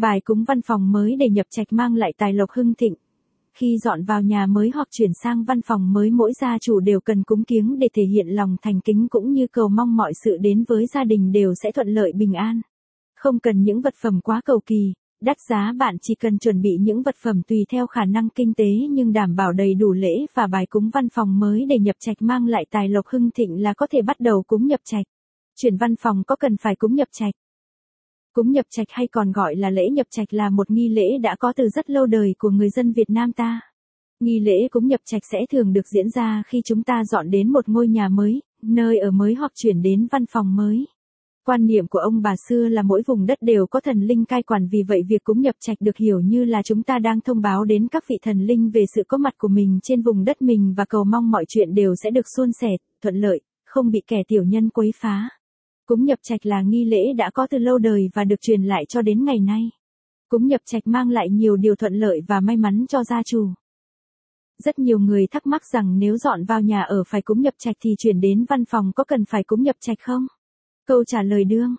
Bài cúng văn phòng mới để nhập trạch mang lại tài lộc hưng thịnh. Khi dọn vào nhà mới hoặc chuyển sang văn phòng mới mỗi gia chủ đều cần cúng kiếng để thể hiện lòng thành kính cũng như cầu mong mọi sự đến với gia đình đều sẽ thuận lợi bình an. Không cần những vật phẩm quá cầu kỳ, đắt giá bạn chỉ cần chuẩn bị những vật phẩm tùy theo khả năng kinh tế nhưng đảm bảo đầy đủ lễ và bài cúng văn phòng mới để nhập trạch mang lại tài lộc hưng thịnh là có thể bắt đầu cúng nhập trạch. Chuyển văn phòng có cần phải cúng nhập trạch? Cúng nhập trạch hay còn gọi là lễ nhập trạch là một nghi lễ đã có từ rất lâu đời của người dân Việt Nam ta. Nghi lễ cúng nhập trạch sẽ thường được diễn ra khi chúng ta dọn đến một ngôi nhà mới, nơi ở mới hoặc chuyển đến văn phòng mới. Quan niệm của ông bà xưa là mỗi vùng đất đều có thần linh cai quản vì vậy việc cúng nhập trạch được hiểu như là chúng ta đang thông báo đến các vị thần linh về sự có mặt của mình trên vùng đất mình và cầu mong mọi chuyện đều sẽ được suôn sẻ, thuận lợi, không bị kẻ tiểu nhân quấy phá. Cúng nhập trạch là nghi lễ đã có từ lâu đời và được truyền lại cho đến ngày nay. Cúng nhập trạch mang lại nhiều điều thuận lợi và may mắn cho gia chủ. Rất nhiều người thắc mắc rằng nếu dọn vào nhà ở phải cúng nhập trạch thì chuyển đến văn phòng có cần phải cúng nhập trạch không? Câu trả lời đương